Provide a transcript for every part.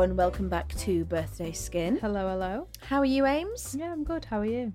and welcome back to Birthday Skin. Hello, hello. How are you, Ames? Yeah, I'm good. How are you?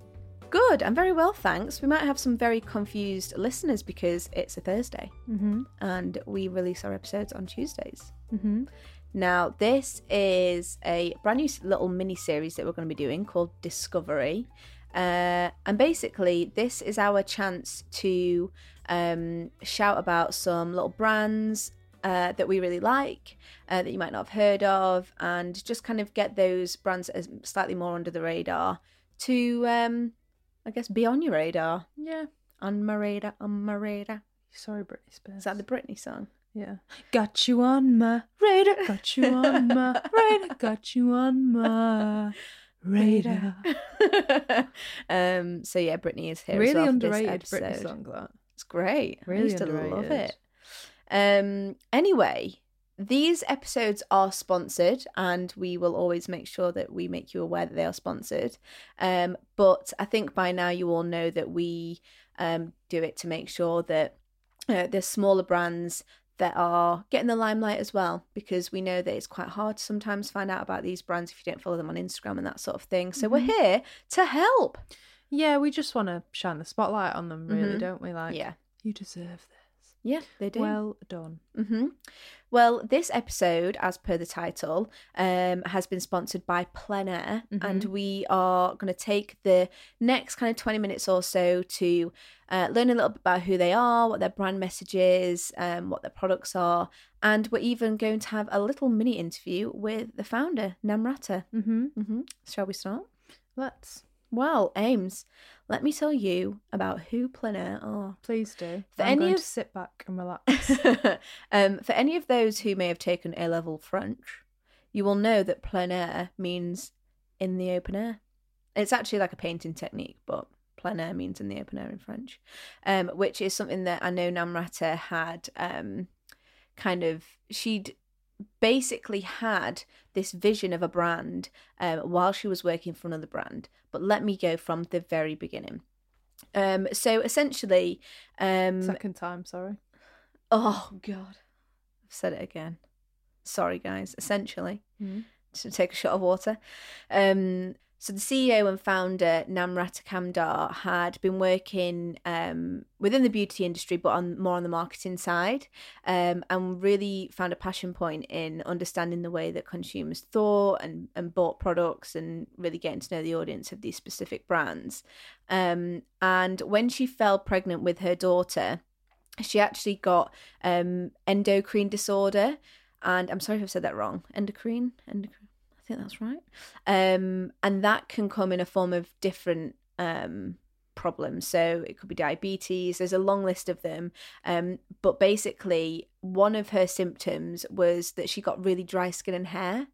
Good, I'm very well, thanks. We might have some very confused listeners because it's a Thursday Mm-hmm. and we release our episodes on Tuesdays. Mm-hmm. Now, this is a brand new little mini series that we're going to be doing called Discovery. Uh, and basically, this is our chance to um, shout about some little brands uh, that we really like, uh, that you might not have heard of, and just kind of get those brands as slightly more under the radar to, um, I guess, be on your radar. Yeah. On my radar, on my radar. Sorry, Britney Spears. Is that the Britney song? Yeah. Got you on my radar. Got you on my radar. Got you on my radar. um. So yeah, Britney is here. Really well underrated this Britney song, that. It's great. I Really used to love it. Um. Anyway, these episodes are sponsored, and we will always make sure that we make you aware that they are sponsored. Um. But I think by now you all know that we um do it to make sure that uh, there's smaller brands that are getting the limelight as well because we know that it's quite hard to sometimes find out about these brands if you don't follow them on Instagram and that sort of thing. So we're Mhm. here to help. Yeah, we just want to shine the spotlight on them, really, Mhm. don't we? Like, yeah. you deserve this. Yeah, they do. Well done. hmm Well, this episode, as per the title, um, has been sponsored by Plenaire, Mhm. and we are going to take the next kind of 20 minutes or so to uh, learn a little bit about who they are, what their brand message is, um, what their products are, and we're even going to have a little mini interview with the founder, Namrata. Mm-hmm. hmm Shall we start? Let's. Well, Ames, let me tell you about who Plenaire are. Please do. For I'm any going of- to sit back and relax. um, for any of those who may have taken A level French, you will know that plein air means in the open air. It's actually like a painting technique, but plein air means in the open air in French, um, which is something that I know Namrata had um, kind of, she'd basically had this vision of a brand um, while she was working for another brand. But let me go from the very beginning. Um, so essentially, um, Second time, sorry. Oh God, I've said it again. Sorry, guys. Essentially, Mhm. just take a shot of water. Um, so the CEO and founder Namrata Kamdar had been working um, within the beauty industry, but on more on the marketing side, um, and really found a passion point in understanding the way that consumers thought and and bought products, and really getting to know the audience of these specific brands. Um, and when she fell pregnant with her daughter she actually got um endocrine disorder. And i'm sorry if i've said that wrong. Endocrine? Endocrine i think that's right. Um and that can come in a form of different um problems. So it could be diabetes there's a long list of them. Um but basically one of her symptoms was that she got really dry skin and hair.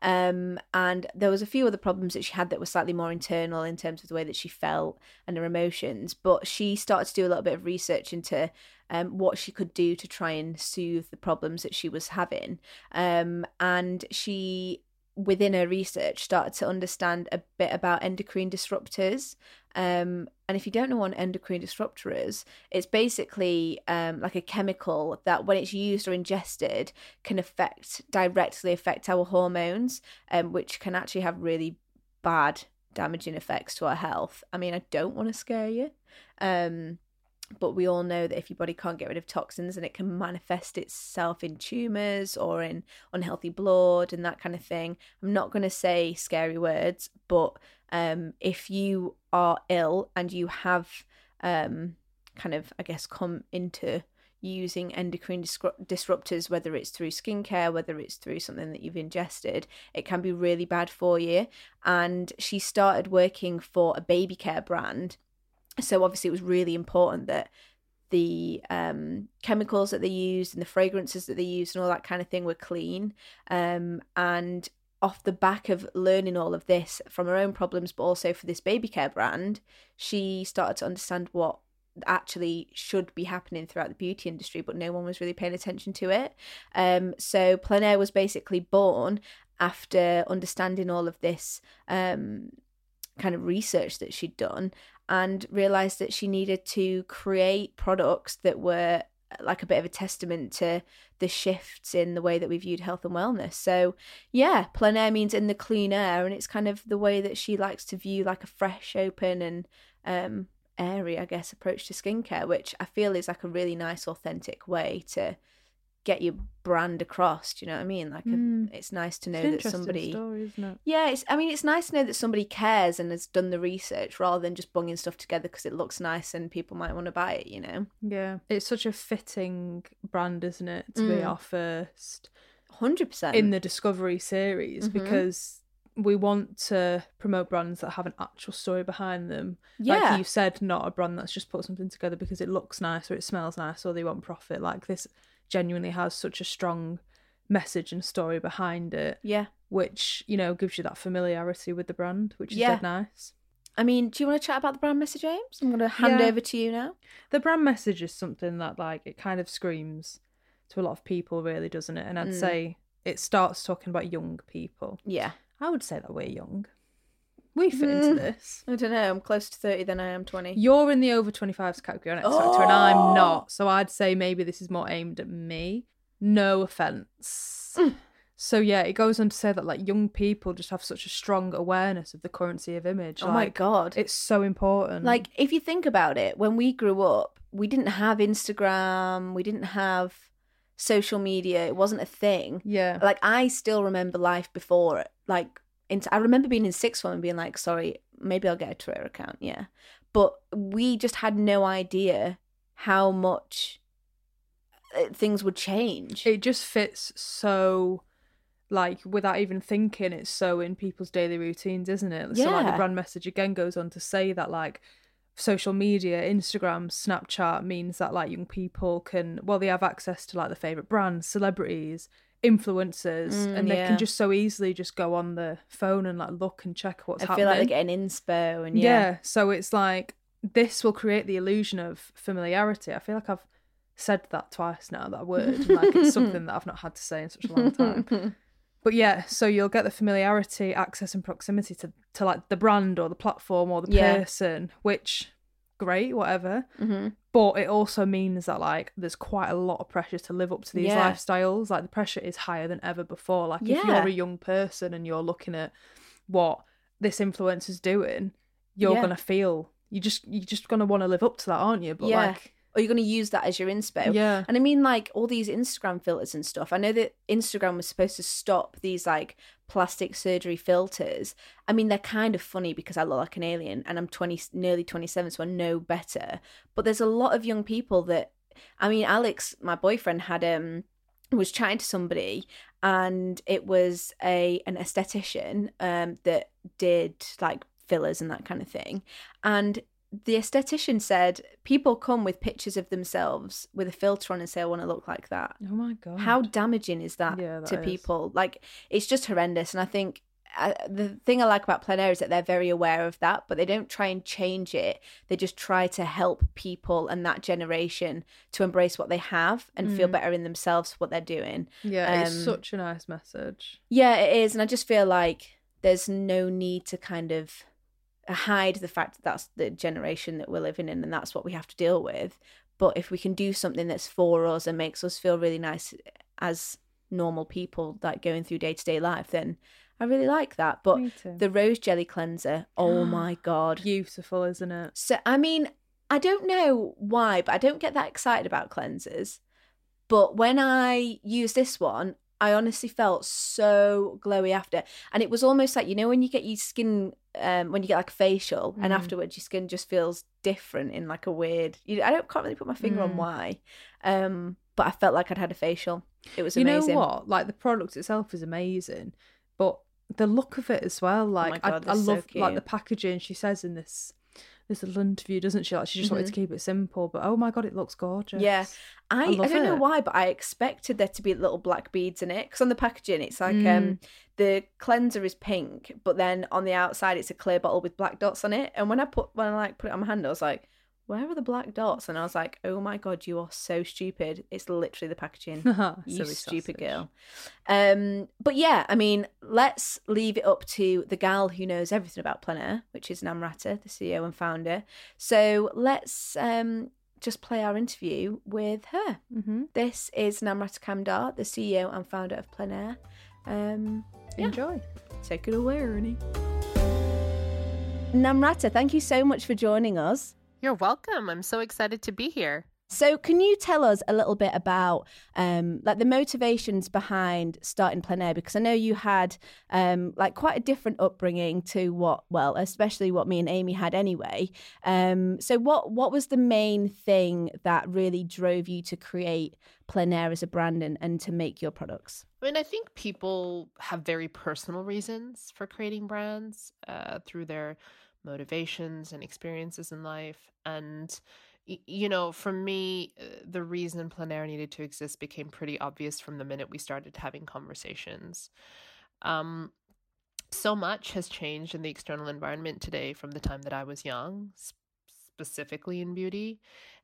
Um and there was a few other problems that she had that were slightly more internal in terms of the way that she felt and her emotions. But she started to do a little bit of research into um, what she could do to try and soothe the problems that she was having. Um, and she, within her research, started to understand a bit about endocrine disruptors. Um, and if you don't know what an endocrine disruptor is, it's basically um, like a chemical that, when it's used or ingested, can affect directly affect our hormones, um, which can actually have really bad damaging effects to our health. I mean, I don't want to scare you. Um, but we all know that if your body can't get rid of toxins and it can manifest itself in tumors or in unhealthy blood and that kind of thing. I'm not going to say scary words but um, if you are ill and you have um, kind of i guess come into using endocrine disruptors whether it's through skincare whether it's through something that you've ingested it can be really bad for you. And she started working for a baby care brand so obviously it was really important that the um, chemicals that they used and the fragrances that they used and all that kind of thing were clean um, and off the back of learning all of this from her own problems but also for this baby care brand she started to understand what actually should be happening throughout the beauty industry but no one was really paying attention to it. Um, so Plenaire was basically born after understanding all of this um, kind of research that she'd done and realized that she needed to create products that were like a bit of a testament to the shifts in the way that we viewed health and wellness. So yeah, plein air means in the clean air, and it's kind of the way that she likes to view like a fresh, open, and um, airy, I guess, approach to skincare, which I feel is like a really nice, authentic way to get your brand across. Do you know what I mean? Like, a, Mm. it's nice to know that somebody. story, isn't it? Yeah, it's. I mean, it's nice to know that somebody cares and has done the research rather than just bunging stuff together because it looks nice and people might want to buy it. You know, Yeah, it's such a fitting brand, isn't it, to be Mm. our first hundred percent. in the Discovery series Mhm. because we want to promote brands that have an actual story behind them. yeah, Like you said, not a brand that's just put something together because it looks nice or it smells nice or they want profit. Like this genuinely has such a strong message and story behind it, yeah. which, you know, gives you that familiarity with the brand, which is Yeah. nice. I mean, do you want to chat about the brand message, James? I'm going to hand Yeah. over to you now. The brand message is something that like it kind of screams to a lot of people really, doesn't it? And I'd Mm. say it starts talking about young people. Yeah, I would say that we're young. We fit into Mm. this. I don't know. I'm closer to thirty than I am twenty. You're in the over 25s category on X Factor, and Oh! I'm not. So I'd say maybe this is more aimed at me. No offense. Mm. So yeah, it goes on to say that like young people just have such a strong awareness of the currency of image. Oh my like, god! it's so important. Like, if you think about it, when we grew up, we didn't have Instagram, we didn't have social media. It wasn't a thing. yeah, Like, I still remember life before it. Like, into, I remember being in sixth form and being like, sorry, maybe I'll get a Twitter account. Yeah. But we just had no idea how much uh, things would change. it just fits so like without even thinking it's so in people's daily routines isn't it so like the brand message again goes on to say that like social media instagram snapchat means that like young people can well they have access to like the favorite brands celebrities influencers Mm, and they yeah. can just so easily just go on the phone and like look and check what's I happening feel like they're getting inspo and yeah. yeah. so it's like this will create the illusion of familiarity i feel like i've said that twice now that word and, like it's something that i've not had to say in such a long time but yeah so you'll get the familiarity access and proximity to, to like the brand or the platform or the Yeah. person which great whatever hmm but it also means that like there's quite a lot of pressure to live up to these Yeah. lifestyles like the pressure is higher than ever before like if you're a young person and you're looking at what this influencer's doing you're Yeah. gonna feel you just you're just gonna want to live up to that aren't you but Yeah. like Or you're going to use that as your inspo. yeah And I mean, like all these Instagram filters and stuff. I know that Instagram was supposed to stop these like plastic surgery filters. I mean, they're kind of funny because I look like an alien and I'm 20, nearly 27, so I know better. But there's a lot of young people that, I mean, Alex, my boyfriend, had um was chatting to somebody and it was a an esthetician um that did like fillers and that kind of thing and the esthetician said people come with pictures of themselves with a filter on and say I want to look like that. oh my god How damaging is that Yeah, that to is. people? Like it's just horrendous and I think uh, the thing I like about Plenaire is that they're very aware of that, but they don't try and change it. They just try to help people and that generation to embrace what they have and feel Mm. better in themselves for what they're doing. yeah it's um, such a nice message Yeah, it is, and I just feel like there's no need to kind of hide the fact that that's the generation that we're living in, and that's what we have to deal with. But if we can do something that's for us and makes us feel really nice as normal people, like going through day to day life, then I really like that. But the rose jelly cleanser, oh my god! beautiful isn't it So I mean, I don't know why, but I don't get that excited about cleansers. But when I use this one, I honestly felt so glowy after, and it was almost like you know when you get your skin, um, when you get like a facial, and Mm. afterwards your skin just feels different in like a weird. You, I don't can't really put my finger on Mm. why, um, but I felt like I'd had a facial. It was amazing. you know what like the product itself is amazing but the look of it as well like Oh God, I, I so love like the packaging she says in this this little interview doesn't she like she just wanted to keep it simple but oh my god it looks gorgeous Mm-hmm. Yeah. I, I, love don't know it. why, but I expected there to be little black beads in it because on the packaging it's like Mm. um the cleanser is pink, but then on the outside it's a clear bottle with black dots on it. And when I put when I like put it on my hand, I was like, "Where are the black dots?" And I was like, "Oh my god, you are so stupid! It's literally the packaging." you stupid sausage. girl. Um, but yeah, I mean, let's leave it up to the gal who knows everything about Plenaire, which is Namrata, the CEO and founder. So let's um just play our interview with her. Mm-hmm. This is Namrata Kamdar, the CEO and founder of Plenaire. Um, yeah. Enjoy. Take it away, Ernie. Namrata, thank you so much for joining us. You're welcome. I'm so excited to be here. So, can you tell us a little bit about um, like the motivations behind starting Plenaire? Because I know you had um, like quite a different upbringing to what, well, especially what me and Amy had anyway. Um, so, what what was the main thing that really drove you to create Plenaire as a brand and, and to make your products? I mean, I think people have very personal reasons for creating brands uh, through their motivations and experiences in life, and you know, for me, uh, the reason Plenaire needed to exist became pretty obvious from the minute we started having conversations. Um, so much has changed in the external environment today from the time that I was young, specifically in beauty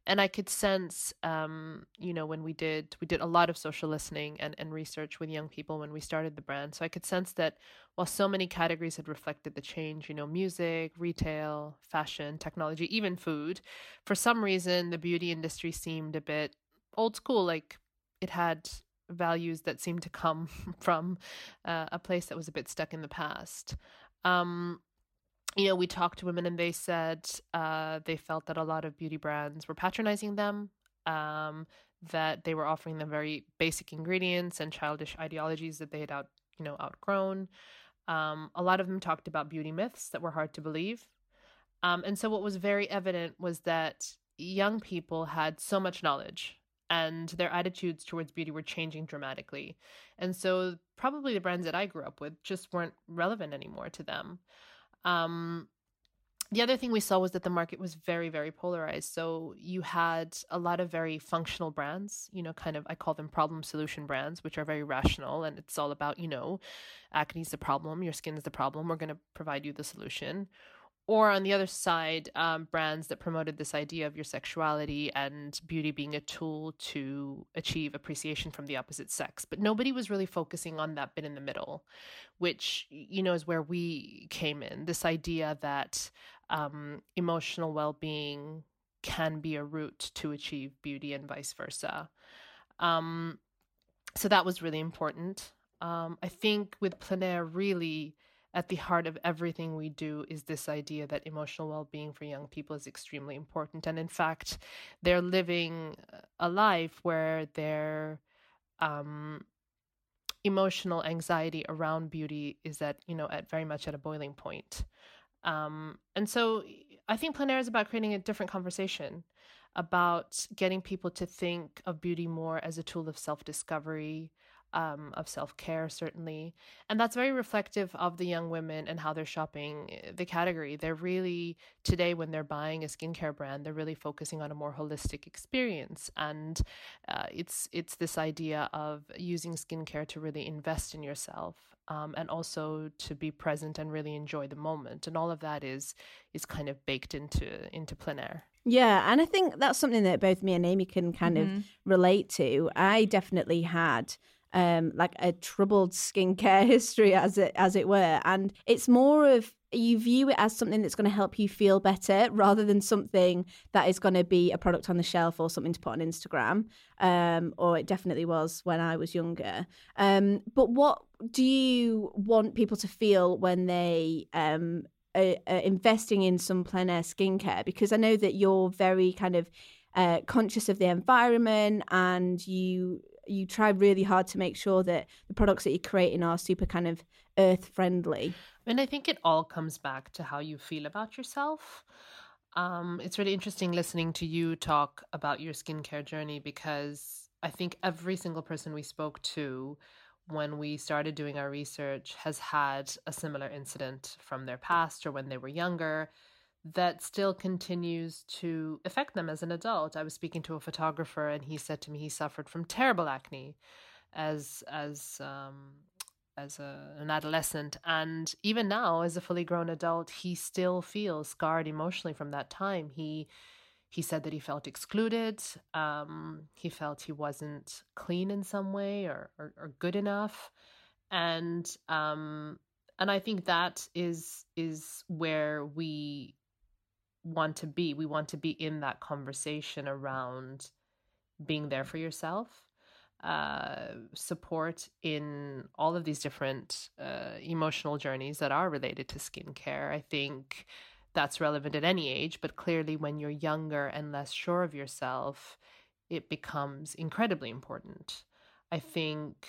and i could sense um, you know when we did we did a lot of social listening and, and research with young people when we started the brand so i could sense that while so many categories had reflected the change you know music retail fashion technology even food for some reason the beauty industry seemed a bit old school like it had values that seemed to come from uh, a place that was a bit stuck in the past. Um, you know, we talked to women and they said uh, they felt that a lot of beauty brands were patronizing them, um, that they were offering them very basic ingredients and childish ideologies that they had out, you know, outgrown. Um, a lot of them talked about beauty myths that were hard to believe. Um, and so what was very evident was that young people had so much knowledge and their attitudes towards beauty were changing dramatically. And so probably the brands that I grew up with just weren't relevant anymore to them. Um, the other thing we saw was that the market was very, very polarized. So you had a lot of very functional brands, you know, kind of, I call them problem solution brands, which are very rational. And it's all about, you know, acne is the problem, your skin is the problem, we're going to provide you the solution or on the other side, um, brands that promoted this idea of your sexuality and beauty being a tool to achieve appreciation from the opposite sex. But nobody was really focusing on that bit in the middle, which, you know, is where we came in. This idea that um, emotional well being can be a route to achieve beauty and vice versa. Um, so that was really important. Um, I think with Plenaire, really, at the heart of everything we do is this idea that emotional well-being for young people is extremely important. And in fact they're living a life where their um, emotional anxiety around beauty is at you know at very much at a boiling point. Um, and so i think Plenaire is about creating a different conversation about getting people to think of beauty more as a tool of self-discovery um, of self care, certainly. And that's very reflective of the young women and how they're shopping eh, the category. They're really, today, when they're buying a skincare brand, they're really focusing on a more holistic experience. And uh, it's, it's this idea of using skincare to really invest in yourself. Um, and also to be present and really enjoy the moment, and all of that is is kind of baked into into Plenaire. Yeah, and I think that's something that both me and Amy can kind mm-hmm. of relate to. I definitely had um, like a troubled skincare history, as it as it were, and it's more of you view it as something that's going to help you feel better rather than something that is going to be a product on the shelf or something to put on Instagram. Um, or it definitely was when I was younger. Um, but what do you want people to feel when they um, are, are investing in some Plenaire skincare? Because I know that you're very kind of uh, conscious of the environment and you you try really hard to make sure that the products that you're creating are super kind of earth friendly. And I think it all comes back to how you feel about yourself. Um, it's really interesting listening to you talk about your skincare journey because I think every single person we spoke to when we started doing our research has had a similar incident from their past or when they were younger that still continues to affect them as an adult. I was speaking to a photographer and he said to me he suffered from terrible acne as as um as a, an adolescent. And even now as a fully grown adult he still feels scarred emotionally from that time. He he said that he felt excluded. Um, he felt he wasn't clean in some way or, or, or good enough. And um, and i think that is is where we want to be. We want to be in that conversation around being there for yourself, uh, support in all of these different uh, emotional journeys that are related to skincare. I think that's relevant at any age, but clearly when you're younger and less sure of yourself, it becomes incredibly important. I think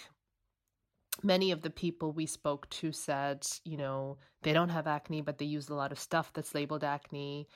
many of the people we spoke to said, you know, they don't have acne, but they use a lot of stuff that's labeled acne.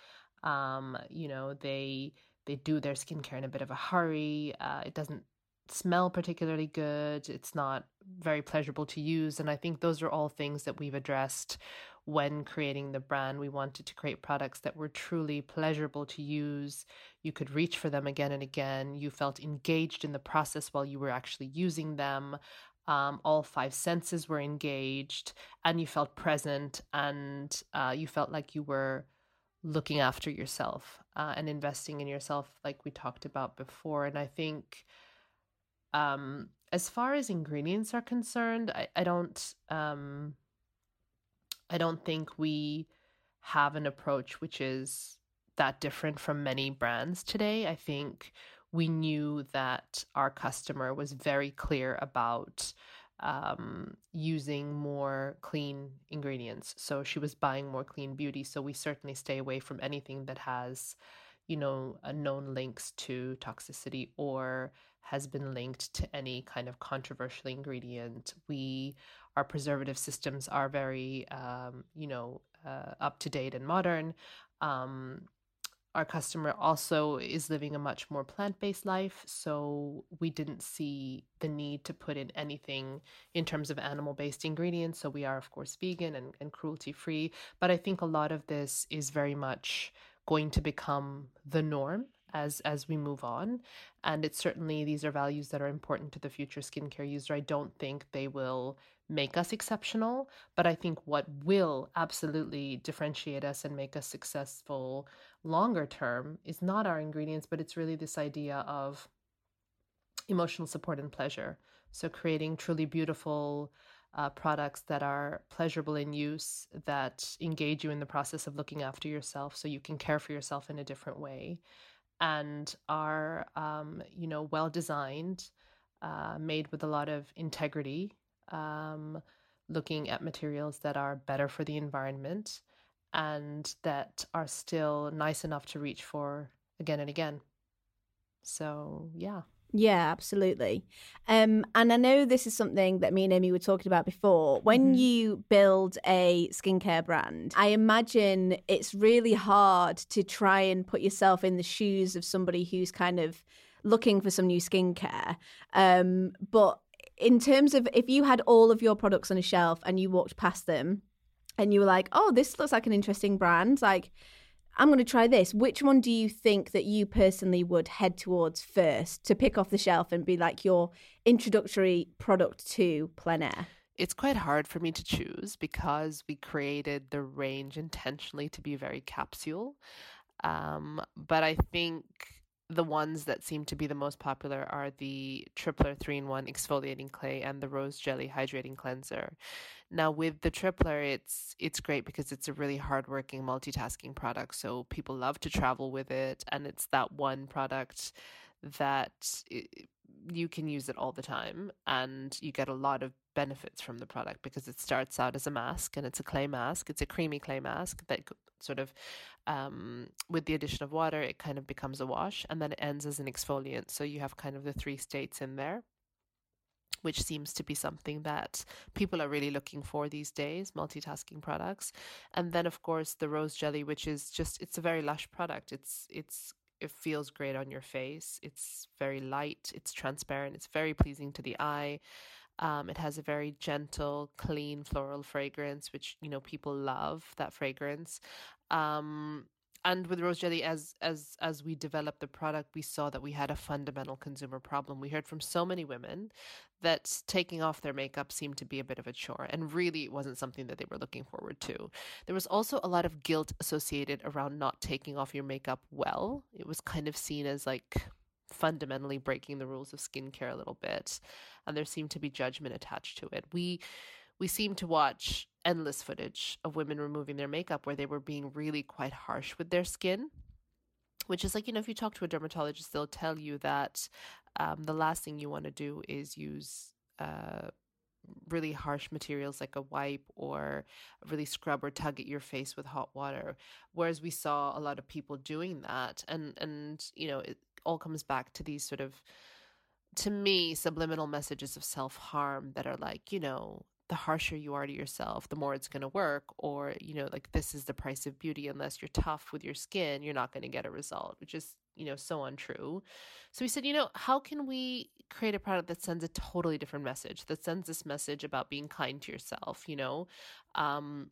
Um, you know, they they do their skincare in a bit of a hurry. Uh, it doesn't smell particularly good. It's not very pleasurable to use, and I think those are all things that we've addressed when creating the brand. We wanted to create products that were truly pleasurable to use. You could reach for them again and again. You felt engaged in the process while you were actually using them um, all five senses were engaged and you felt present and uh, you felt like you were looking after yourself uh, and investing in yourself like we talked about before and i think um, as far as ingredients are concerned i, I don't um, i don't think we have an approach which is that different from many brands today. I think we knew that our customer was very clear about um, using more clean ingredients. So she was buying more clean beauty. So we certainly stay away from anything that has, you know, known links to toxicity or has been linked to any kind of controversial ingredient. We, our preservative systems are very, um, you know, uh, up to date and modern. Um, our customer also is living a much more plant based life. So we didn't see the need to put in anything in terms of animal based ingredients. So we are, of course, vegan and, and cruelty free. But I think a lot of this is very much going to become the norm as as we move on and it's certainly these are values that are important to the future skincare user i don't think they will make us exceptional but i think what will absolutely differentiate us and make us successful longer term is not our ingredients, but it's really this idea of emotional support and pleasure. So, creating truly beautiful uh, products that are pleasurable in use, that engage you in the process of looking after yourself so you can care for yourself in a different way, and are, um, you know, well designed, uh, made with a lot of integrity, um, looking at materials that are better for the environment and that are still nice enough to reach for again and again. So, yeah. Yeah, absolutely. Um, and I know this is something that me and Amy were talking about before. When mm-hmm. you build a skincare brand, I imagine it's really hard to try and put yourself in the shoes of somebody who's kind of looking for some new skincare. Um, but in terms of if you had all of your products on a shelf and you walked past them, and you were like, oh, this looks like an interesting brand, like, I'm going to try this. Which one do you think that you personally would head towards first to pick off the shelf and be like your introductory product to Plenaire? It's quite hard for me to choose because we created the range intentionally to be very capsule. Um, but I think the ones that seem to be the most popular are the Tripler 3 in 1 exfoliating clay and the Rose Jelly hydrating cleanser. Now with the Tripler it's it's great because it's a really hardworking multitasking product so people love to travel with it and it's that one product that it, you can use it all the time and you get a lot of benefits from the product because it starts out as a mask and it's a clay mask. It's a creamy clay mask that sort of, um, with the addition of water, it kind of becomes a wash and then it ends as an exfoliant. So you have kind of the three states in there. Which seems to be something that people are really looking for these days, multitasking products. And then, of course, the rose jelly, which is just, it's a very lush product. It's, it's it feels great on your face. It's very light, it's transparent, it's very pleasing to the eye. Um, it has a very gentle, clean floral fragrance, which you know people love that fragrance. Um, and with rose jelly as as as we developed the product we saw that we had a fundamental consumer problem we heard from so many women that taking off their makeup seemed to be a bit of a chore and really it wasn't something that they were looking forward to. There was also a lot of guilt associated around not taking off your makeup well. It was kind of seen as like fundamentally breaking the rules of skincare a little bit and there seemed to be judgment attached to it. We we seem to watch endless footage of women removing their makeup where they were being really quite harsh with their skin which is like you know if you talk to a dermatologist they'll tell you that um, the last thing you want to do is use uh, really harsh materials like a wipe or really scrub or tug at your face with hot water whereas we saw a lot of people doing that and and you know it all comes back to these sort of to me subliminal messages of self-harm that are like you know the harsher you are to yourself, the more it's going to work. Or, you know, like this is the price of beauty. Unless you're tough with your skin, you're not going to get a result, which is, you know, so untrue. So we said, you know, how can we create a product that sends a totally different message, that sends this message about being kind to yourself, you know? Um,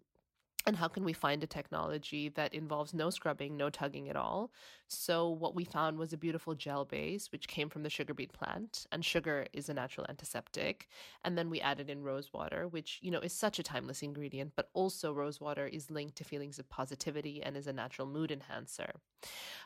and how can we find a technology that involves no scrubbing, no tugging at all? So, what we found was a beautiful gel base, which came from the sugar beet plant, and sugar is a natural antiseptic. And then we added in rose water, which, you know, is such a timeless ingredient, but also rose water is linked to feelings of positivity and is a natural mood enhancer.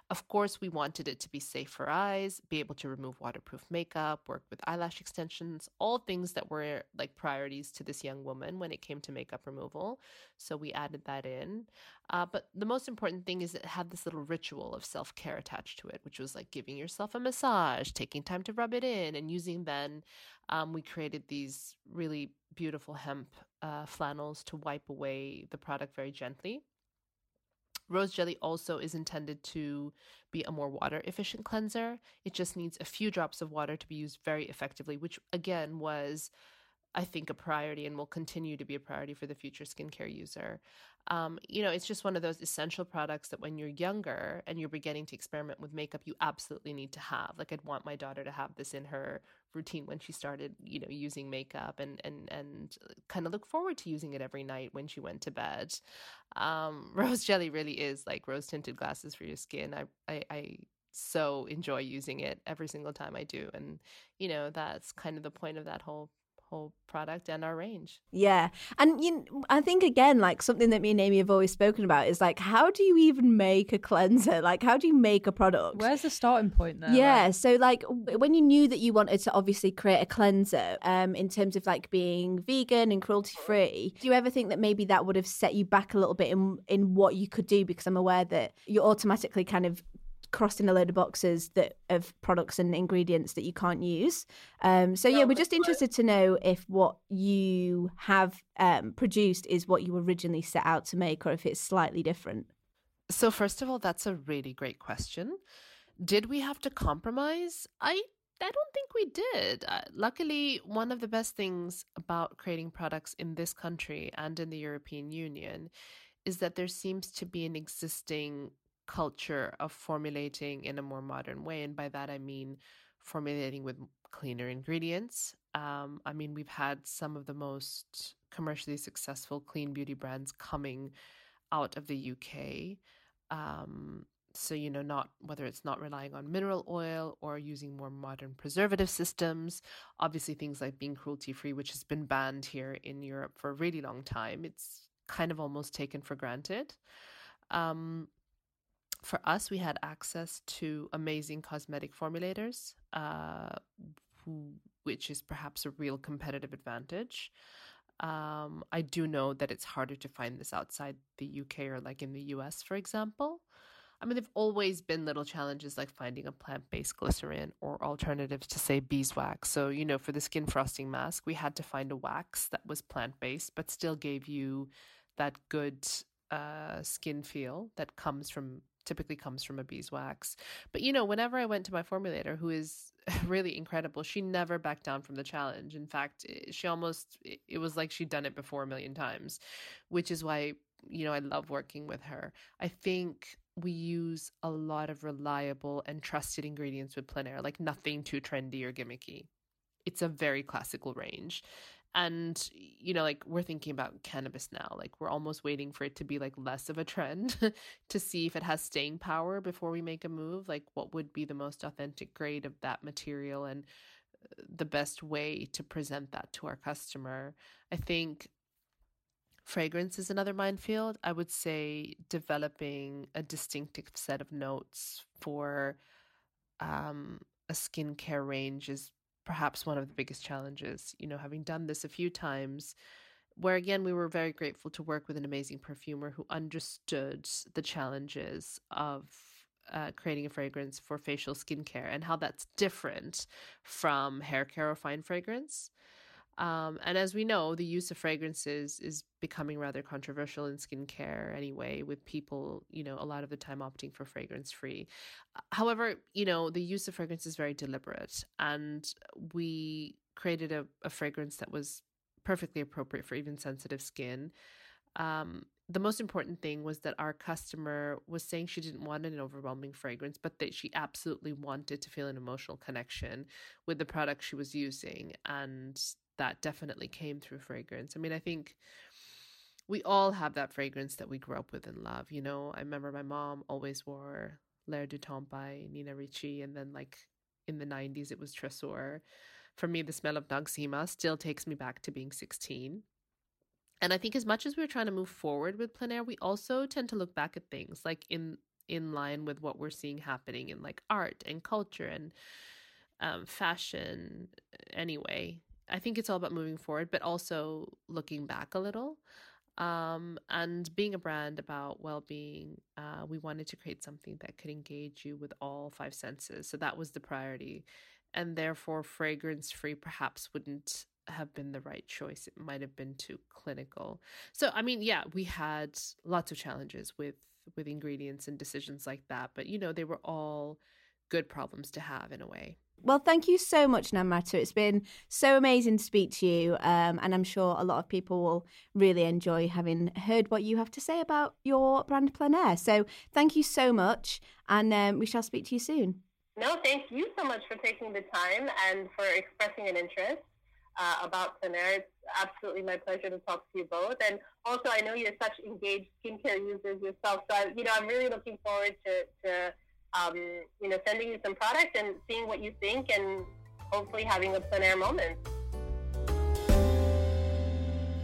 Of course, we wanted it to be safe for eyes, be able to remove waterproof makeup, work with eyelash extensions, all things that were like priorities to this young woman when it came to makeup removal. So, we added that in. Uh, but the most important thing is it had this little ritual of self care attached to it, which was like giving yourself a massage, taking time to rub it in, and using then. Um, we created these really beautiful hemp uh, flannels to wipe away the product very gently. Rose jelly also is intended to be a more water efficient cleanser. It just needs a few drops of water to be used very effectively, which again was I think, a priority and will continue to be a priority for the future skincare user. Um, you know, it's just one of those essential products that when you're younger and you're beginning to experiment with makeup, you absolutely need to have. Like, I'd want my daughter to have this in her routine when she started, you know, using makeup and and and kind of look forward to using it every night when she went to bed. Um, rose jelly really is like rose tinted glasses for your skin. I I, I so enjoy using it every single time I do. And, you know, that's kind of the point of that whole whole product and our range. Yeah. And you know, I think again like something that me and Amy have always spoken about is like how do you even make a cleanser? Like how do you make a product? Where's the starting point there? Yeah, like? so like when you knew that you wanted to obviously create a cleanser um in terms of like being vegan and cruelty free, do you ever think that maybe that would have set you back a little bit in in what you could do because I'm aware that you're automatically kind of crossing a load of boxes that of products and ingredients that you can't use. Um, so yeah, we're just interested to know if what you have um, produced is what you originally set out to make, or if it's slightly different. So first of all, that's a really great question. Did we have to compromise? I I don't think we did. Uh, luckily, one of the best things about creating products in this country and in the European Union is that there seems to be an existing culture of formulating in a more modern way. And by that, I mean formulating with cleaner ingredients. Um, I mean, we've had some of the most commercially successful clean beauty brands coming out of the UK. Um, so, you know, not whether it's not relying on mineral oil or using more modern preservative systems. Obviously, things like being cruelty free, which has been banned here in Europe for a really long time. It's kind of almost taken for granted. Um, for us, we had access to amazing cosmetic formulators, uh, who, which is perhaps a real competitive advantage. Um, I do know that it's harder to find this outside the UK or like in the US, for example. I mean, there've always been little challenges like finding a plant based glycerin or alternatives to, say, beeswax. So, you know, for the skin frosting mask, we had to find a wax that was plant based but still gave you that good uh, skin feel that comes from typically comes from a beeswax. But you know, whenever I went to my formulator, who is really incredible, she never backed down from the challenge. In fact, she almost it was like she'd done it before a million times, which is why you know I love working with her. I think we use a lot of reliable and trusted ingredients with Plenaire, like nothing too trendy or gimmicky. It's a very classical range and you know like we're thinking about cannabis now like we're almost waiting for it to be like less of a trend to see if it has staying power before we make a move like what would be the most authentic grade of that material and uh, the best way to present that to our customer. I think fragrance is another minefield. I would say developing a distinctive set of notes for um, a skincare range is perhaps one of the biggest challenges. You know, having done this a few times, where again we were very grateful to work with an amazing perfumer who understood the challenges of uh, creating a fragrance for facial skincare and how that's different from hair care or fine fragrance. Um, and as we know, the use of fragrances is becoming rather controversial in skincare anyway, with people, you know, a lot of the time opting for fragrance free. However, you know, the use of fragrance is very deliberate. And we created a, a fragrance that was perfectly appropriate for even sensitive skin. Um, the most important thing was that our customer was saying she didn't want an overwhelming fragrance, but that she absolutely wanted to feel an emotional connection with the product she was using. And that definitely came through fragrance. I mean, I think we all have that fragrance that we grew up with and love. You know, I remember my mom always wore L'air du Temps by Nina Ricci, and then like in the 90s, it was Tresor. For me, the smell of Noxzema still takes me back to being 16. And I think as much as we're trying to move forward with Plenaire, we also tend to look back at things like in in line with what we're seeing happening in like art and culture and um, fashion anyway I think it's all about moving forward, but also looking back a little. Um, and being a brand about well being, uh, we wanted to create something that could engage you with all five senses. So that was the priority. And therefore, fragrance free perhaps wouldn't have been the right choice. It might have been too clinical. So, I mean, yeah, we had lots of challenges with with ingredients and decisions like that, but you know, they were all good problems to have in a way. Well, thank you so much, Namrata. It's been so amazing to speak to you. Um, and I'm sure a lot of people will really enjoy having heard what you have to say about your brand Plenaire. So thank you so much. And um, we shall speak to you soon. No, thank you so much for taking the time and for expressing an interest uh, about Plenaire. It's absolutely my pleasure to talk to you both. And also, I know you're such engaged skincare users yourself. So, I, you know, I'm really looking forward to, to um, you know, sending you some product and seeing what you think and hopefully having a Plenaire moment.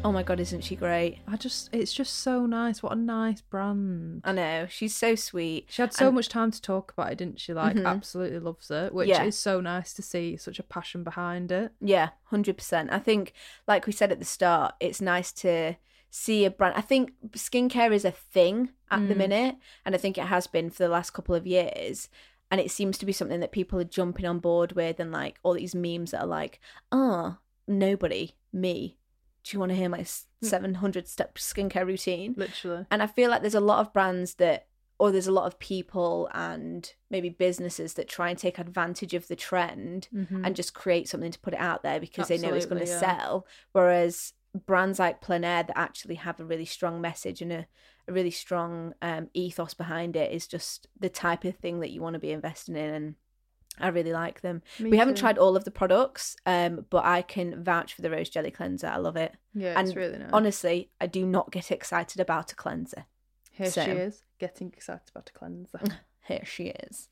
Oh my god, isn't she great? I just, it's just so nice. What a nice brand. I know she's so sweet. She had so And- much time to talk about it, didn't she? Like, Mhm. absolutely loves it, which Yeah. is so nice to see such a passion behind it. Yeah, hundred percent. I think, like we said at the start, it's nice to see a brand. I think skincare is a thing at the Mm. minute, and I think it has been for the last couple of years. And it seems to be something that people are jumping on board with, and like all these memes that are like, "Ah, nobody, me. Do you want to hear my seven hundred step skincare routine?" Literally. And I feel like there's a lot of brands that, or there's a lot of people and maybe businesses that try and take advantage of the trend Mhm. and just create something to put it out there because they know it's going to yeah. sell. Whereas brands like Plenaire that actually have a really strong message and a, a really strong um, ethos behind it is just the type of thing that you want to be investing in. And I really like them. Me we haven't tried all of the products, um, but I can vouch for the Rose Jelly Cleanser. I love it. Yeah, it's and really nice. Honestly, I do not get excited about a cleanser. Here so- she is, getting excited about a cleanser. Here she is.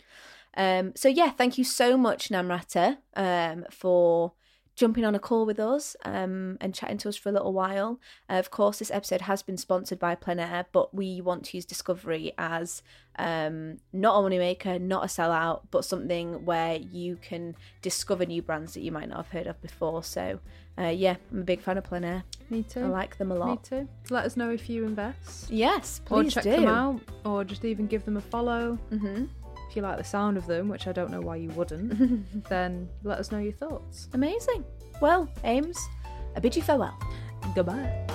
Um, so yeah, thank you so much, Namrata, um, for jumping on a call with us um, and chatting to us for a little while. Uh, of course, this episode has been sponsored by Plenaire, but we want to use Discovery as um, not a moneymaker, not a sellout, but something where you can discover new brands that you might not have heard of before. So uh, yeah, I'm a big fan of Plenaire. Me too. I like them a lot. Me too. Let us know if you invest. Yes, or please check do. them out, or just even give them a follow. hmm If you like the sound of them, which I don't know why you wouldn't, then let us know your thoughts. Amazing. Well, Ames, I bid you farewell. Goodbye.